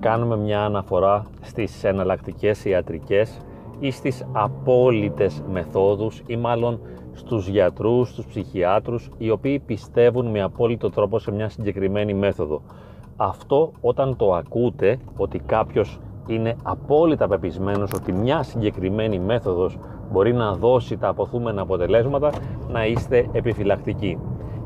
να κάνουμε μια αναφορά στις εναλλακτικές ιατρικές ή στις απόλυτες μεθόδους ή μάλλον στους γιατρούς, στους ψυχιάτρους οι οποίοι πιστεύουν με απόλυτο τρόπο σε μια συγκεκριμένη μέθοδο. Αυτό όταν το ακούτε ότι κάποιος είναι απόλυτα πεπισμένος ότι μια συγκεκριμένη μέθοδος μπορεί να δώσει τα αποθούμενα αποτελέσματα να είστε επιφυλακτικοί.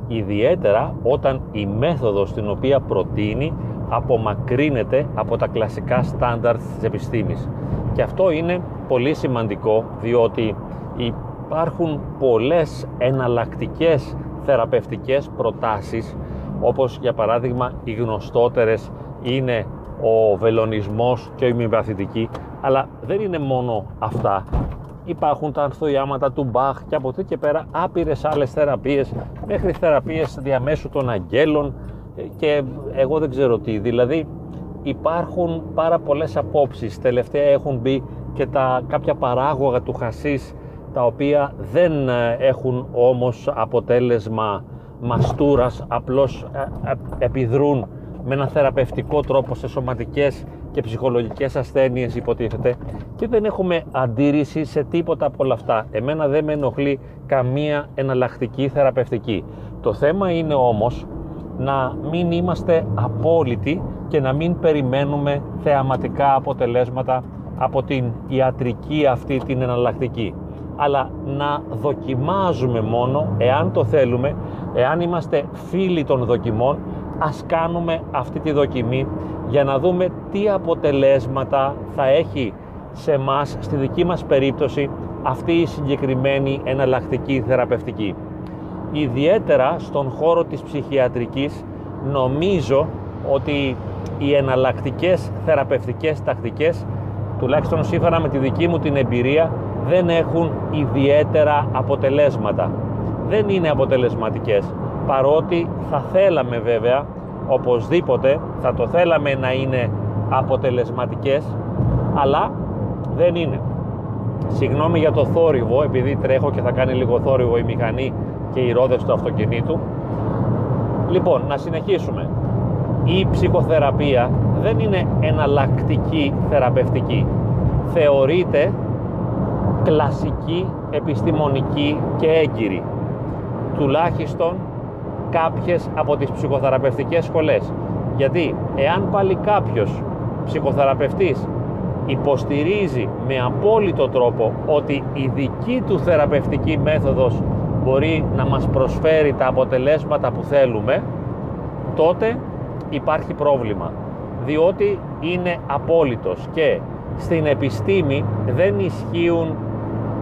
Ιδιαίτερα όταν η μέθοδος την οποία προτείνει απομακρύνεται από τα κλασικά στάνταρτ της επιστήμης. Και αυτό είναι πολύ σημαντικό διότι υπάρχουν πολλές εναλλακτικές θεραπευτικές προτάσεις όπως για παράδειγμα οι γνωστότερες είναι ο βελονισμός και η ημιπαθητική αλλά δεν είναι μόνο αυτά υπάρχουν τα ανθοϊάματα του Μπαχ και από εκεί και πέρα άπειρες άλλες θεραπείες μέχρι θεραπείες διαμέσου των αγγέλων και εγώ δεν ξέρω τι δηλαδή υπάρχουν πάρα πολλές απόψεις τελευταία έχουν μπει και τα κάποια παράγωγα του χασίς τα οποία δεν ε, έχουν όμως αποτέλεσμα μαστούρας απλώς ε, ε, επιδρούν με ένα θεραπευτικό τρόπο σε σωματικές και ψυχολογικές ασθένειες υποτίθεται και δεν έχουμε αντίρρηση σε τίποτα από όλα αυτά. Εμένα δεν με ενοχλεί καμία εναλλακτική θεραπευτική. Το θέμα είναι όμως να μην είμαστε απόλυτοι και να μην περιμένουμε θεαματικά αποτελέσματα από την ιατρική αυτή την εναλλακτική. Αλλά να δοκιμάζουμε μόνο εάν το θέλουμε εάν είμαστε φίλοι των δοκιμών ας κάνουμε αυτή τη δοκιμή για να δούμε τι αποτελέσματα θα έχει σε μας στη δική μας περίπτωση αυτή η συγκεκριμένη εναλλακτική θεραπευτική ιδιαίτερα στον χώρο της ψυχιατρικής νομίζω ότι οι εναλλακτικές θεραπευτικές τακτικές τουλάχιστον σύμφωνα με τη δική μου την εμπειρία δεν έχουν ιδιαίτερα αποτελέσματα. Δεν είναι αποτελεσματικές παρότι θα θέλαμε βέβαια οπωσδήποτε θα το θέλαμε να είναι αποτελεσματικές αλλά δεν είναι. Συγγνώμη για το θόρυβο επειδή τρέχω και θα κάνει λίγο θόρυβο η μηχανή και οι ρόδες του αυτοκινήτου. Λοιπόν να συνεχίσουμε. Η ψυχοθεραπεία δεν είναι εναλλακτική θεραπευτική. Θεωρείται κλασική, επιστημονική και έγκυρη. Τουλάχιστον κάποιες από τις ψυχοθεραπευτικές σχολές. Γιατί εάν πάλι κάποιος ψυχοθεραπευτής υποστηρίζει με απόλυτο τρόπο ότι η δική του θεραπευτική μέθοδος μπορεί να μας προσφέρει τα αποτελέσματα που θέλουμε τότε υπάρχει πρόβλημα. Διότι είναι απόλυτος και στην επιστήμη δεν ισχύουν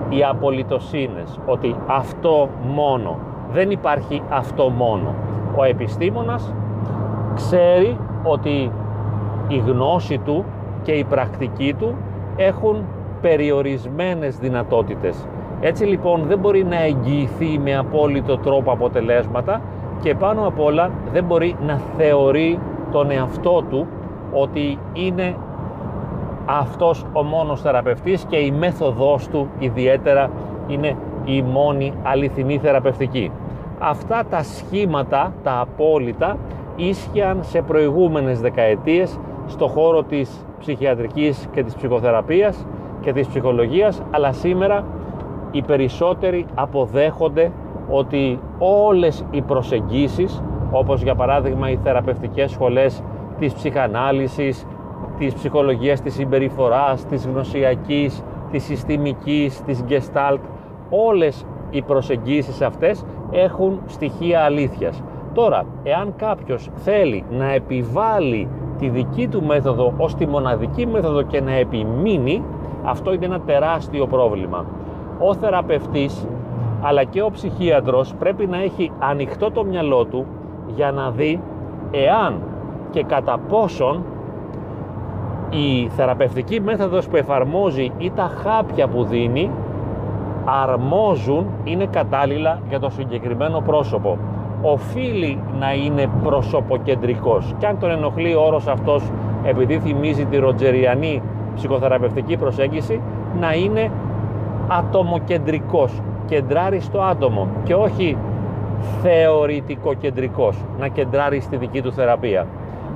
οι απολυτοσύνες ότι αυτό μόνο. Δεν υπάρχει αυτό μόνο. Ο επιστήμονας ξέρει ότι η γνώση του και η πρακτική του έχουν περιορισμένες δυνατότητες έτσι λοιπόν δεν μπορεί να εγγυηθεί με απόλυτο τρόπο αποτελέσματα και πάνω απ' όλα δεν μπορεί να θεωρεί τον εαυτό του ότι είναι αυτός ο μόνος θεραπευτής και η μέθοδός του ιδιαίτερα είναι η μόνη αληθινή θεραπευτική. Αυτά τα σχήματα, τα απόλυτα, ίσχυαν σε προηγούμενες δεκαετίες στο χώρο της ψυχιατρικής και της ψυχοθεραπείας και της ψυχολογίας, αλλά σήμερα οι περισσότεροι αποδέχονται ότι όλες οι προσεγγίσεις, όπως για παράδειγμα οι θεραπευτικές σχολές της ψυχανάλυσης, της ψυχολογίας της συμπεριφοράς, της γνωσιακής, της συστημικής, της gestalt, όλες οι προσεγγίσεις αυτές έχουν στοιχεία αλήθειας. Τώρα, εάν κάποιος θέλει να επιβάλλει τη δική του μέθοδο ως τη μοναδική μέθοδο και να επιμείνει, αυτό είναι ένα τεράστιο πρόβλημα. Ο θεραπευτής αλλά και ο ψυχίατρος πρέπει να έχει ανοιχτό το μυαλό του για να δει εάν και κατά πόσον η θεραπευτική μέθοδος που εφαρμόζει ή τα χάπια που δίνει αρμόζουν, είναι κατάλληλα για το συγκεκριμένο πρόσωπο. Οφείλει να είναι προσωποκεντρικός και αν τον ενοχλεί ο όρος αυτός επειδή θυμίζει τη ροτζεριανή ψυχοθεραπευτική προσέγγιση να είναι ατομοκεντρικός, κεντράρει στο άτομο και όχι θεωρητικοκεντρικός, να κεντράρει στη δική του θεραπεία.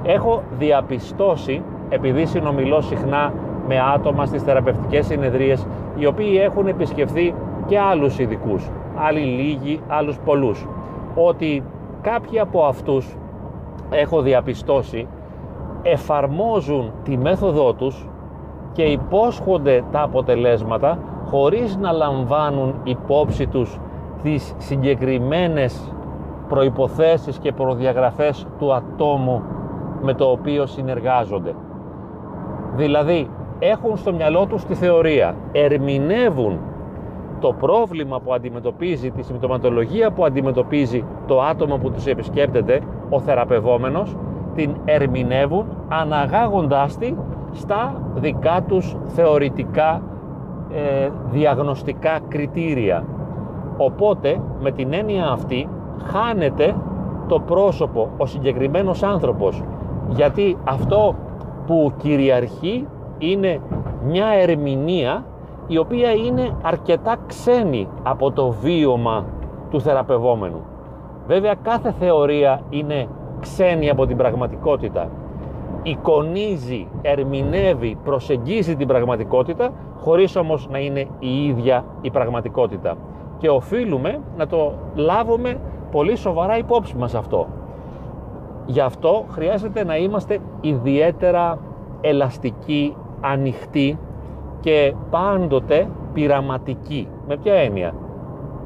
Έχω διαπιστώσει επειδή συνομιλώ συχνά με άτομα στις θεραπευτικές συνεδρίες οι οποίοι έχουν επισκεφθεί και άλλους ειδικούς, άλλοι λίγοι, άλλους πολλούς. Ότι κάποιοι από αυτούς έχω διαπιστώσει εφαρμόζουν τη μέθοδό τους και υπόσχονται τα αποτελέσματα χωρίς να λαμβάνουν υπόψη τους τις συγκεκριμένες προϋποθέσεις και προδιαγραφές του ατόμου με το οποίο συνεργάζονται. Δηλαδή, έχουν στο μυαλό τους τη θεωρία, ερμηνεύουν το πρόβλημα που αντιμετωπίζει, τη συμπτωματολογία που αντιμετωπίζει το άτομο που τους επισκέπτεται, ο θεραπευόμενος, την ερμηνεύουν αναγάγοντάς τη στα δικά τους θεωρητικά ε, διαγνωστικά κριτήρια. Οπότε, με την έννοια αυτή, χάνεται το πρόσωπο, ο συγκεκριμένος άνθρωπος, γιατί αυτό που κυριαρχεί είναι μια ερμηνεία η οποία είναι αρκετά ξένη από το βίωμα του θεραπευόμενου. Βέβαια κάθε θεωρία είναι ξένη από την πραγματικότητα. Εικονίζει, ερμηνεύει, προσεγγίζει την πραγματικότητα χωρίς όμως να είναι η ίδια η πραγματικότητα. Και οφείλουμε να το λάβουμε πολύ σοβαρά υπόψη μας αυτό. Γι' αυτό χρειάζεται να είμαστε ιδιαίτερα ελαστικοί, ανοιχτοί και πάντοτε πειραματικοί. Με ποια έννοια;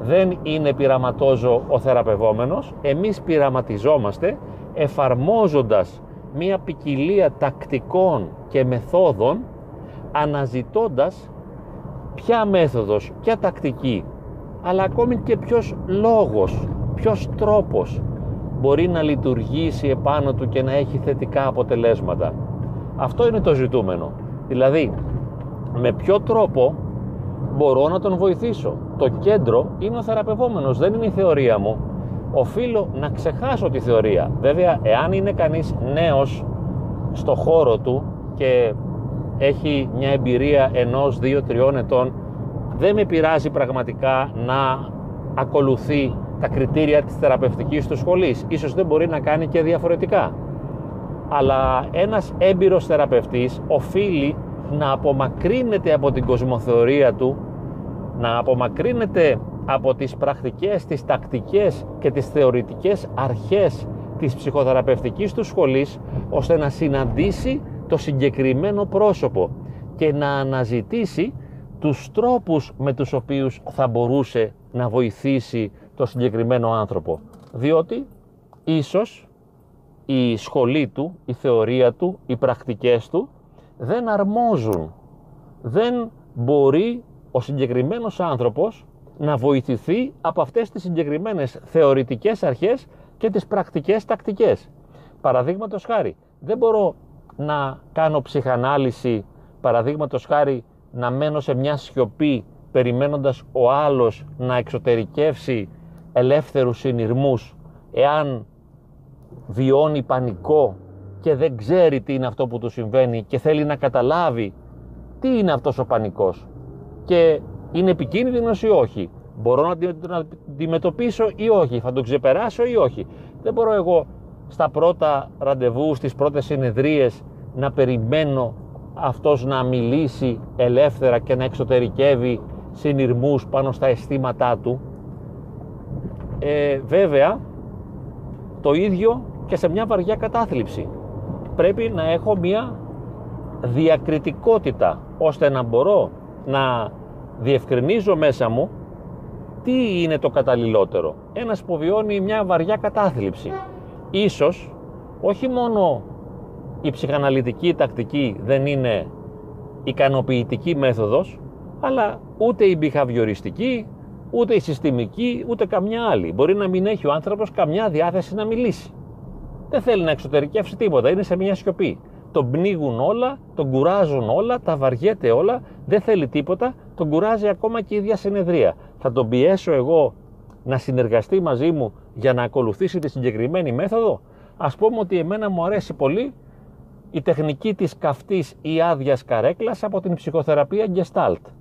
Δεν είναι πειραματόζω ο θεραπευόμενος, εμείς πειραματιζόμαστε εφαρμόζοντας μία ποικιλία τακτικών και μεθόδων αναζητώντας ποια μέθοδος, ποια τακτική αλλά ακόμη και ποιος λόγος, ποιος τρόπος μπορεί να λειτουργήσει επάνω του και να έχει θετικά αποτελέσματα. Αυτό είναι το ζητούμενο. Δηλαδή, με ποιο τρόπο μπορώ να τον βοηθήσω; Το κέντρο είναι ο θεραπευόμενος, δεν είναι η θεωρία μου. Οφείλω να ξεχάσω τη θεωρία. Βέβαια, εάν είναι κανείς νέος στο χώρο του και έχει μια εμπειρία ενός, δύο, τριών ετών, δεν με πειράζει πραγματικά να ακολουθεί τα κριτήρια της θεραπευτικής του σχολής. Ίσως δεν μπορεί να κάνει και διαφορετικά. Αλλά ένας έμπειρος θεραπευτής οφείλει να απομακρύνεται από την κοσμοθεωρία του, να απομακρύνεται από τις πρακτικές, τις τακτικές και τις θεωρητικές αρχές της ψυχοθεραπευτικής του σχολής, ώστε να συναντήσει το συγκεκριμένο πρόσωπο και να αναζητήσει τους τρόπους με τους οποίους θα μπορούσε να βοηθήσει το συγκεκριμένο άνθρωπο. Διότι ίσως η σχολή του, η θεωρία του, οι πρακτικές του δεν αρμόζουν. Δεν μπορεί ο συγκεκριμένος άνθρωπος να βοηθηθεί από αυτές τις συγκεκριμένες θεωρητικές αρχές και τις πρακτικές τακτικές. Παραδείγματος χάρη, δεν μπορώ να κάνω ψυχανάλυση, παραδείγματος χάρη να μένω σε μια σιωπή περιμένοντας ο άλλος να εξωτερικεύσει ελεύθερους συνειρμούς εάν βιώνει πανικό και δεν ξέρει τι είναι αυτό που του συμβαίνει και θέλει να καταλάβει τι είναι αυτός ο πανικός και είναι επικίνδυνος ή όχι. Μπορώ να τον αντιμετωπίσω ή όχι. Θα τον ξεπεράσω ή όχι. Δεν μπορώ εγώ στα πρώτα ραντεβού, στις πρώτες συνεδρίες να περιμένω αυτός να μιλήσει ελεύθερα και να εξωτερικεύει συνειρμούς πάνω στα αισθήματά του. Ε, βέβαια το ίδιο και σε μια βαριά κατάθλιψη. Πρέπει να έχω μια διακριτικότητα ώστε να μπορώ να διευκρινίζω μέσα μου τι είναι το καταλληλότερο ένας που βιώνει μια βαριά κατάθλιψη ίσως όχι μόνο η ψυχαναλυτική τακτική δεν είναι ικανοποιητική μέθοδος αλλά ούτε η behavioristic, ούτε η συστημική, ούτε καμιά άλλη. Μπορεί να μην έχει ο άνθρωπος καμιά διάθεση να μιλήσει. Δεν θέλει να εξωτερικεύσει τίποτα, είναι σε μια σιωπή. Τον πνίγουν όλα, τον κουράζουν όλα, τα βαριέται όλα, δεν θέλει τίποτα, τον κουράζει ακόμα και η ίδια συνεδρία. Θα τον πιέσω εγώ να συνεργαστεί μαζί μου για να ακολουθήσει τη συγκεκριμένη μέθοδο; Ας πούμε ότι εμένα μου αρέσει πολύ η τεχνική της καυτής ή άδειας καρέκλας από την ψυχοθεραπεία Gestalt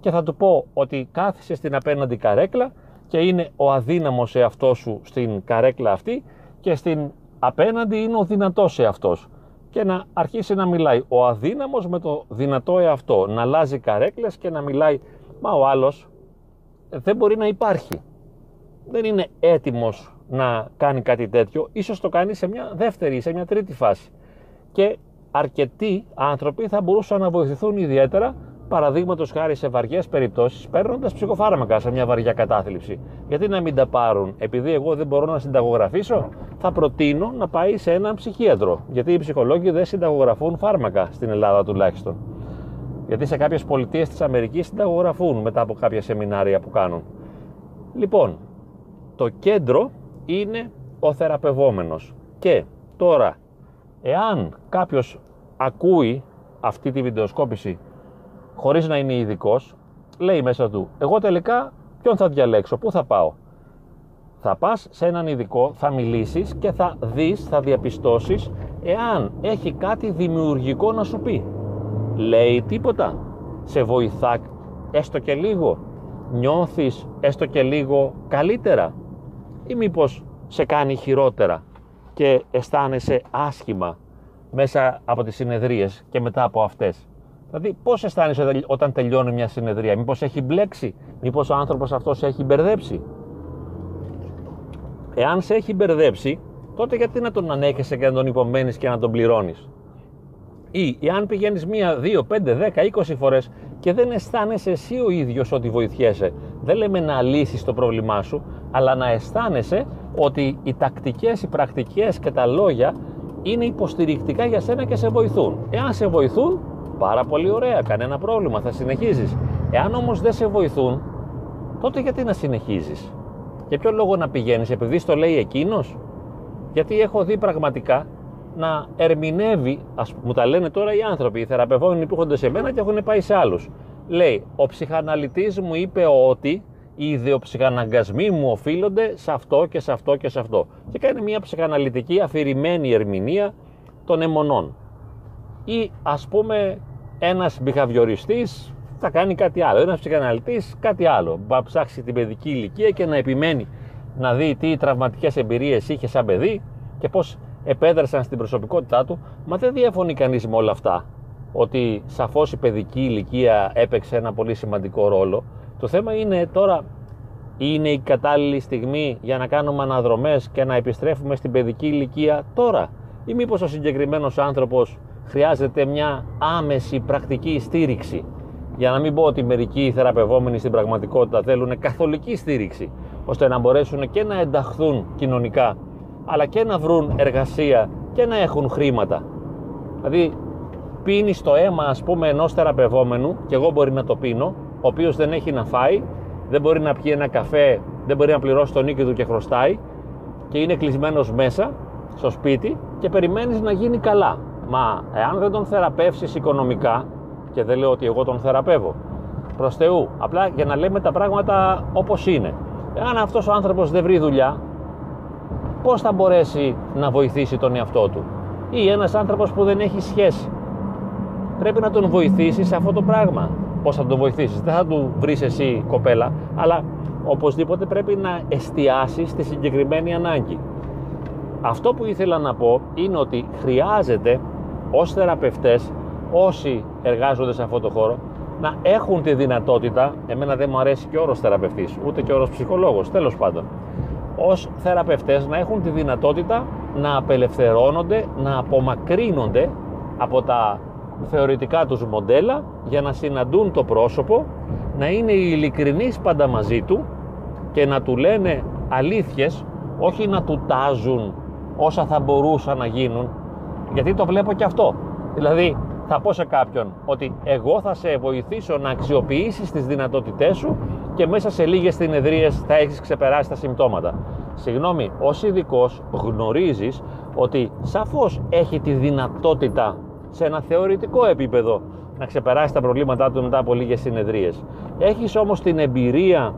και θα του πω ότι κάθισε στην απέναντι καρέκλα και είναι ο αδύναμος εαυτός σου στην καρέκλα αυτή και στην απέναντι είναι ο δυνατός εαυτός και να αρχίσει να μιλάει ο αδύναμος με το δυνατό εαυτό, να αλλάζει καρέκλες και να μιλάει, μα ο άλλος δεν μπορεί να υπάρχει. Δεν είναι έτοιμος να κάνει κάτι τέτοιο, ίσως το κάνει σε μια δεύτερη, σε μια τρίτη φάση. Και αρκετοί άνθρωποι θα μπορούσαν να βοηθηθούν ιδιαίτερα παραδείγματος χάρη σε βαριές περιπτώσεις, παίρνοντας ψυχοφάρμακα σε μια βαριά κατάθλιψη. Γιατί να μην τα πάρουν, επειδή εγώ δεν μπορώ να συνταγογραφήσω, θα προτείνω να πάει σε έναν ψυχίατρο. Γιατί οι ψυχολόγοι δεν συνταγογραφούν φάρμακα στην Ελλάδα τουλάχιστον. Γιατί σε κάποιες πολιτείες της Αμερικής συνταγογραφούν μετά από κάποια σεμινάρια που κάνουν. Λοιπόν, το κέντρο είναι ο θεραπευόμενος. Και τώρα, εάν κάποιος ακούει αυτή τη βιντεοσκόπηση χωρίς να είναι ειδικός, λέει μέσα του, εγώ τελικά ποιον θα διαλέξω, πού θα πάω; Θα πας σε έναν ειδικό, θα μιλήσεις και θα δεις, θα διαπιστώσεις εάν έχει κάτι δημιουργικό να σου πει. Λέει τίποτα, σε βοηθά έστω και λίγο, νιώθεις έστω και λίγο καλύτερα ή μήπως σε κάνει χειρότερα και αισθάνεσαι άσχημα μέσα από τις συνεδρίες και μετά από αυτές. Δηλαδή, πώς αισθάνεσαι όταν τελειώνει μια συνεδρία, Μήπως έχει μπλέξει, Μήπως ο άνθρωπος αυτός σε έχει μπερδέψει; Εάν σε έχει μπερδέψει, τότε γιατί να τον ανέχεσαι και να τον υπομένεις και να τον πληρώνεις; Ή εάν πηγαίνεις μία, δύο, πέντε, δέκα, είκοσι φορές και δεν αισθάνεσαι εσύ ο ίδιος ότι βοηθιέσαι. Δεν λέμε να λύσεις το πρόβλημά σου, αλλά να αισθάνεσαι ότι οι τακτικές, οι πρακτικές και τα λόγια είναι υποστηρικτικά για σένα και σε βοηθούν. Εάν σε βοηθούν, Πάρα πολύ ωραία, κανένα πρόβλημα, θα συνεχίζεις. Εάν όμως δεν σε βοηθούν, τότε γιατί να συνεχίζεις; Για ποιο λόγο να πηγαίνεις, επειδή στο λέει εκείνος; Γιατί έχω δει πραγματικά να ερμηνεύει, ας, μου τα λένε τώρα οι άνθρωποι, οι θεραπευόμενοι που έρχονται σε μένα και έχουν πάει σε άλλους. Λέει, ο ψυχαναλυτής μου είπε ότι οι ιδεοψυχαναγκασμοί μου οφείλονται σε αυτό και σε αυτό και σε αυτό. Και κάνει μια ψυχαναλυτική αφηρημένη ερμηνεία των αιμονών ή ας πούμε ένας μπιχαβιοριστής θα κάνει κάτι άλλο, ένας ψυχαναλυτής κάτι άλλο, θα ψάξει την παιδική ηλικία και να επιμένει να δει τι τραυματικές εμπειρίες είχε σαν παιδί και πώς επέδρασαν στην προσωπικότητά του, μα δεν διαφωνεί κανείς με όλα αυτά ότι σαφώς η παιδική ηλικία έπαιξε ένα πολύ σημαντικό ρόλο. Το θέμα είναι τώρα είναι η κατάλληλη στιγμή για να κάνουμε αναδρομές και να επιστρέφουμε στην παιδική ηλικία τώρα; Ή μήπως ο συγκεκριμένος άνθρωπος χρειάζεται μια άμεση πρακτική στήριξη. Για να μην πω ότι μερικοί θεραπευόμενοι στην πραγματικότητα θέλουν καθολική στήριξη, ώστε να μπορέσουν και να ενταχθούν κοινωνικά, αλλά και να βρουν εργασία και να έχουν χρήματα. Δηλαδή, πίνει το αίμα, ας πούμε, ενός θεραπευόμενου, και εγώ μπορεί να το πίνω, ο οποίος δεν έχει να φάει, δεν μπορεί να πιει ένα καφέ, δεν μπορεί να πληρώσει τον νίκη του και χρωστάει, και είναι κλεισμένος μέσα στο σπίτι και περιμένεις να γίνει καλά. Μα εάν δεν τον θεραπεύσεις οικονομικά, και δεν λέω ότι εγώ τον θεραπεύω, προς Θεού, απλά για να λέμε τα πράγματα όπως είναι. Εάν αυτός ο άνθρωπος δεν βρει δουλειά, πώς θα μπορέσει να βοηθήσει τον εαυτό του; Ή ένας άνθρωπος που δεν έχει σχέση. Πρέπει να τον βοηθήσεις σε αυτό το πράγμα. Πώς θα τον βοηθήσεις; Δεν θα του βρεις εσύ κοπέλα, αλλά οπωσδήποτε πρέπει να εστιάσεις στη συγκεκριμένη ανάγκη. Αυτό που ήθελα να πω είναι ότι χρειάζεται ως θεραπευτές, όσοι εργάζονται σε αυτό το χώρο, να έχουν τη δυνατότητα, εμένα δεν μου αρέσει και ο όρος θεραπευτής, ούτε και ο όρος ψυχολόγος, τέλος πάντων, ως θεραπευτές να έχουν τη δυνατότητα να απελευθερώνονται, να απομακρύνονται από τα θεωρητικά τους μοντέλα για να συναντούν το πρόσωπο, να είναι ειλικρινείς πάντα μαζί του και να του λένε αλήθειες, όχι να του τάζουν όσα θα μπορούσαν να γίνουν γιατί το βλέπω και αυτό. Δηλαδή, θα πω σε κάποιον ότι εγώ θα σε βοηθήσω να αξιοποιήσεις τις δυνατότητές σου και μέσα σε λίγες συνεδρίες θα έχεις ξεπεράσει τα συμπτώματα. Συγγνώμη, ως ειδικός γνωρίζεις ότι σαφώς έχει τη δυνατότητα σε ένα θεωρητικό επίπεδο να ξεπεράσει τα προβλήματά του μετά από λίγες συνεδρίες. Έχεις όμως την εμπειρία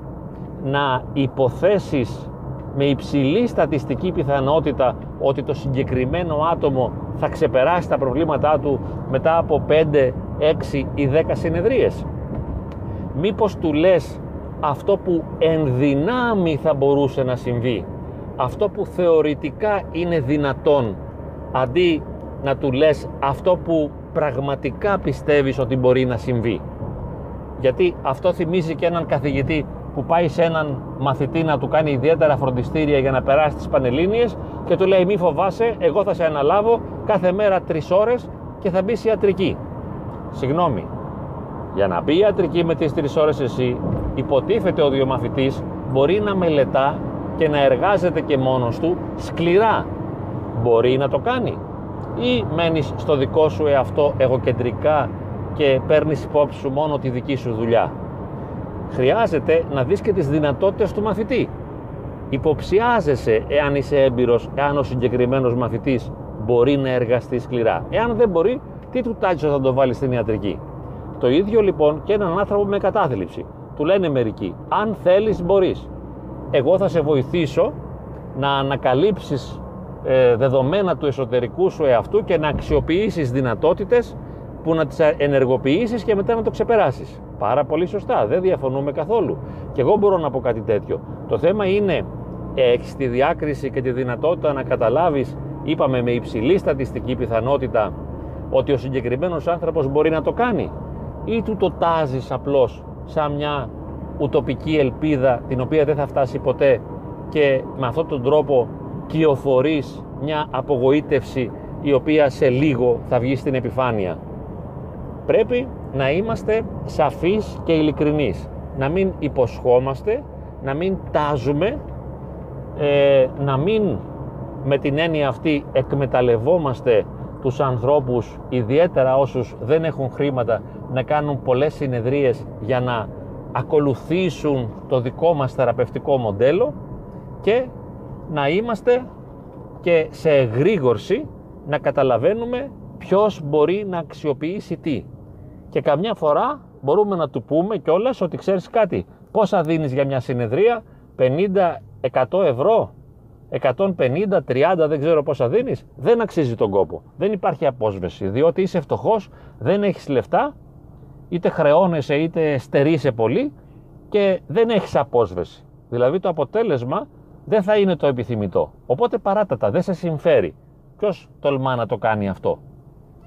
να υποθέσεις με υψηλή στατιστική πιθανότητα ότι το συγκεκριμένο άτομο θα ξεπεράσει τα προβλήματά του μετά από 5, 6 ή 10 συνεδρίες. Μήπως του λες αυτό που ενδυνάμει θα μπορούσε να συμβεί, αυτό που θεωρητικά είναι δυνατόν, αντί να του λες αυτό που πραγματικά πιστεύεις ότι μπορεί να συμβεί. Γιατί αυτό θυμίζει και έναν καθηγητή που πάει σε έναν μαθητή να του κάνει ιδιαίτερα φροντιστήρια για να περάσει τις Πανελλήνιες και του λέει μη φοβάσαι, εγώ θα σε αναλάβω κάθε μέρα τρεις ώρες και θα μπει ιατρική. Συγγνώμη, για να μπει ιατρική με τις τρεις ώρες εσύ, υποτίθεται ότι ο μαθητής μπορεί να μελετά και να εργάζεται και μόνος του σκληρά. Μπορεί να το κάνει. Ή μένεις στο δικό σου εαυτό εγωκεντρικά και παίρνεις υπόψη σου μόνο τη δική σου δουλειά. Χρειάζεται να δεις και τις δυνατότητες του μαθητή. Υποψιάζεσαι εάν είσαι έμπειρος, εάν ο συγκεκριμένος μαθητής μπορεί να εργαστεί σκληρά. Εάν δεν μπορεί, τι του τάτσο θα το βάλεις στην ιατρική; Το ίδιο λοιπόν και έναν άνθρωπο με κατάθλιψη. Του λένε μερικοί, αν θέλεις μπορείς. Εγώ θα σε βοηθήσω να ανακαλύψεις ε, δεδομένα του εσωτερικού σου εαυτού και να αξιοποιήσεις δυνατότητες που να τις ενεργοποιήσεις και μετά να το ξεπεράσεις. Πάρα πολύ σωστά, δεν διαφωνούμε καθόλου. Και εγώ μπορώ να πω κάτι τέτοιο. Το θέμα είναι, έχεις τη διάκριση και τη δυνατότητα να καταλάβεις, είπαμε με υψηλή στατιστική πιθανότητα, ότι ο συγκεκριμένος άνθρωπος μπορεί να το κάνει; Ή του το τάζεις απλώς σαν μια ουτοπική ελπίδα την οποία δεν θα φτάσει ποτέ και με αυτόν τον τρόπο κυοφορείς μια απογοήτευση η οποία σε λίγο θα βγει στην επιφάνεια; Πρέπει να είμαστε σαφείς και ειλικρινείς. Να μην υποσχόμαστε, να μην τάζουμε, ε, να μην με την έννοια αυτή εκμεταλλευόμαστε τους ανθρώπους, ιδιαίτερα όσους δεν έχουν χρήματα, να κάνουν πολλές συνεδρίες για να ακολουθήσουν το δικό μας θεραπευτικό μοντέλο και να είμαστε και σε εγρήγορση να καταλαβαίνουμε ποιος μπορεί να αξιοποιήσει τι. Και καμιά φορά μπορούμε να του πούμε κιόλας ότι ξέρεις κάτι, πόσα δίνεις για μια συνεδρία, 50, 100 ευρώ, 150, 30, δεν ξέρω πόσα δίνεις, δεν αξίζει τον κόπο. Δεν υπάρχει απόσβεση, διότι είσαι φτωχός, δεν έχεις λεφτά, είτε χρεώνεσαι είτε στερείσαι πολύ και δεν έχεις απόσβεση. Δηλαδή το αποτέλεσμα δεν θα είναι το επιθυμητό. Οπότε παράτατα, δεν σε συμφέρει. Ποιος τολμά να το κάνει αυτό;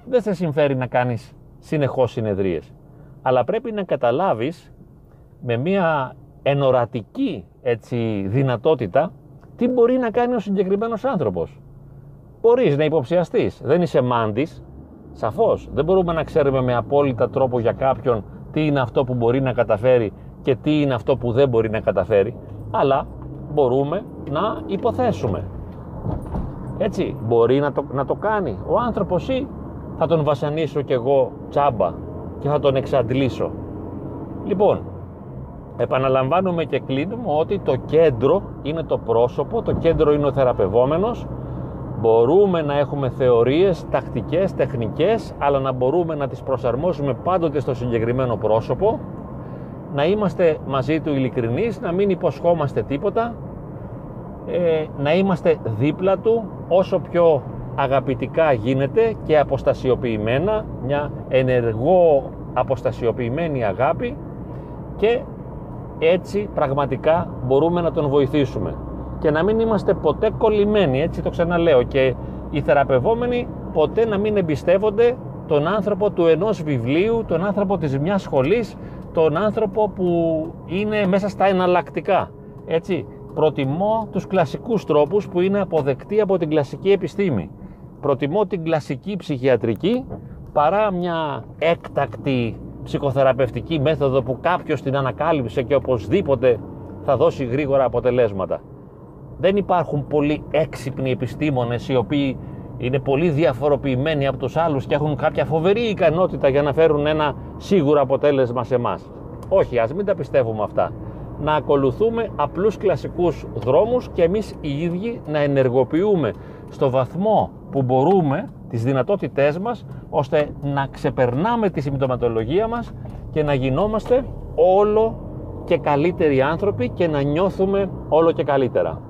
Δεν σε συμφέρει να κάνεις συνεχώς συνεδρίες. Αλλά πρέπει να καταλάβεις με μια ενορατική έτσι, δυνατότητα τι μπορεί να κάνει ο συγκεκριμένος άνθρωπος. Μπορείς να υποψιαστείς, δεν είσαι μάντης, σαφώς. Δεν μπορούμε να ξέρουμε με απόλυτα τρόπο για κάποιον τι είναι αυτό που μπορεί να καταφέρει και τι είναι αυτό που δεν μπορεί να καταφέρει, αλλά μπορούμε να υποθέσουμε. Έτσι, μπορεί να το, να το κάνει ο άνθρωπος ή θα τον βασανίσω κι εγώ τσάμπα και θα τον εξαντλήσω. Λοιπόν, επαναλαμβάνουμε και κλείνουμε ότι το κέντρο είναι το πρόσωπο, το κέντρο είναι ο θεραπευόμενος, μπορούμε να έχουμε θεωρίες, τακτικές, τεχνικές, αλλά να μπορούμε να τις προσαρμόσουμε πάντοτε στο συγκεκριμένο πρόσωπο, να είμαστε μαζί του ειλικρινείς, να μην υποσχόμαστε τίποτα, ε, να είμαστε δίπλα του όσο πιο αγαπητικά γίνεται και αποστασιοποιημένα, μια ενεργό αποστασιοποιημένη αγάπη και έτσι πραγματικά μπορούμε να τον βοηθήσουμε και να μην είμαστε ποτέ κολλημένοι, έτσι το ξαναλέω και οι θεραπευόμενοι ποτέ να μην εμπιστεύονται τον άνθρωπο του ενός βιβλίου, τον άνθρωπο της μιας σχολής, τον άνθρωπο που είναι μέσα στα εναλλακτικά. Έτσι, προτιμώ τους κλασικούς τρόπους που είναι αποδεκτοί από την κλασική επιστήμη προτιμώ την κλασική ψυχιατρική παρά μια έκτακτη ψυχοθεραπευτική μέθοδο που κάποιος την ανακάλυψε και οπωσδήποτε θα δώσει γρήγορα αποτελέσματα. Δεν υπάρχουν πολύ έξυπνοι επιστήμονες οι οποίοι είναι πολύ διαφοροποιημένοι από τους άλλους και έχουν κάποια φοβερή ικανότητα για να φέρουν ένα σίγουρο αποτέλεσμα σε εμάς. Όχι, ας μην τα πιστεύουμε αυτά. Να ακολουθούμε απλούς κλασικούς δρόμους και εμείς οι ίδιοι να ενεργοποιούμε στο βαθμό που μπορούμε τις δυνατότητές μας ώστε να ξεπερνάμε τη συμπτωματολογία μας και να γινόμαστε όλο και καλύτεροι άνθρωποι και να νιώθουμε όλο και καλύτερα.